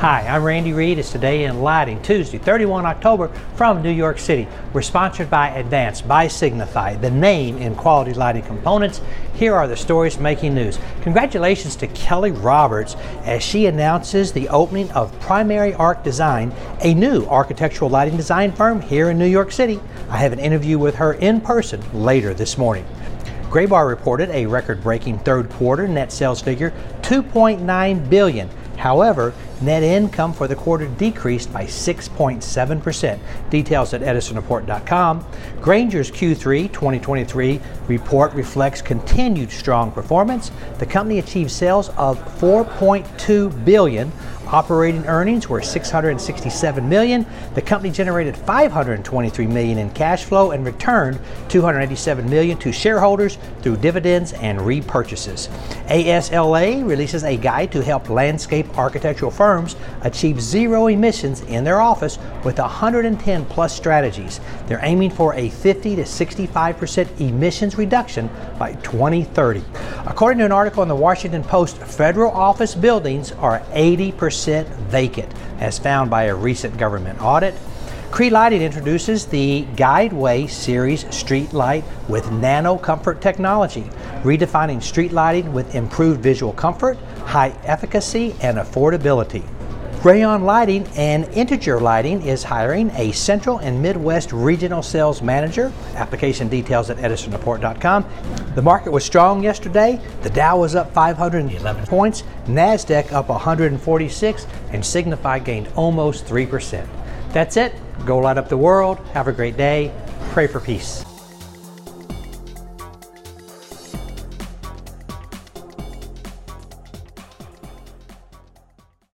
Hi, I'm Randy Reed. It's Today in Lighting, Tuesday, 31 October from New York City. We're sponsored by Advance by Signify, the name in quality lighting components. Here are the stories making news. Congratulations to Kelly Roberts as she announces the opening of Primary Arc Design, a new architectural lighting design firm here in New York City. I have an interview with her in person later this morning. Graybar reported a record-breaking third quarter net sales figure, 2.9 billion. However, net income for the quarter decreased by 6.7%. Details at edisonreport.com. Grainger's Q3 2023 report reflects continued strong performance. The company achieved sales of 4.2 billion Operating earnings were 667 million. The company generated 523 million in cash flow and returned 287 million to shareholders through dividends and repurchases. ASLA releases a guide to help landscape architectural firms achieve zero emissions in their office with 110 plus strategies. They're aiming for a 50 to 65% emissions reduction by 2030. According to an article in the Washington Post, federal office buildings are 80% percent vacant, as found by a recent government audit. Cree Lighting introduces the Guideway Series street light with nano comfort technology, redefining street lighting with improved visual comfort, high efficacy, and affordability. Rayon Lighting and Integer Lighting is hiring a Central and Midwest Regional Sales Manager. Application details at edisonreport.com. The market was strong yesterday. The Dow was up 511 points, NASDAQ up 146, and Signify gained almost 3%. That's it. Go light up the world. Have a great day. Pray for peace.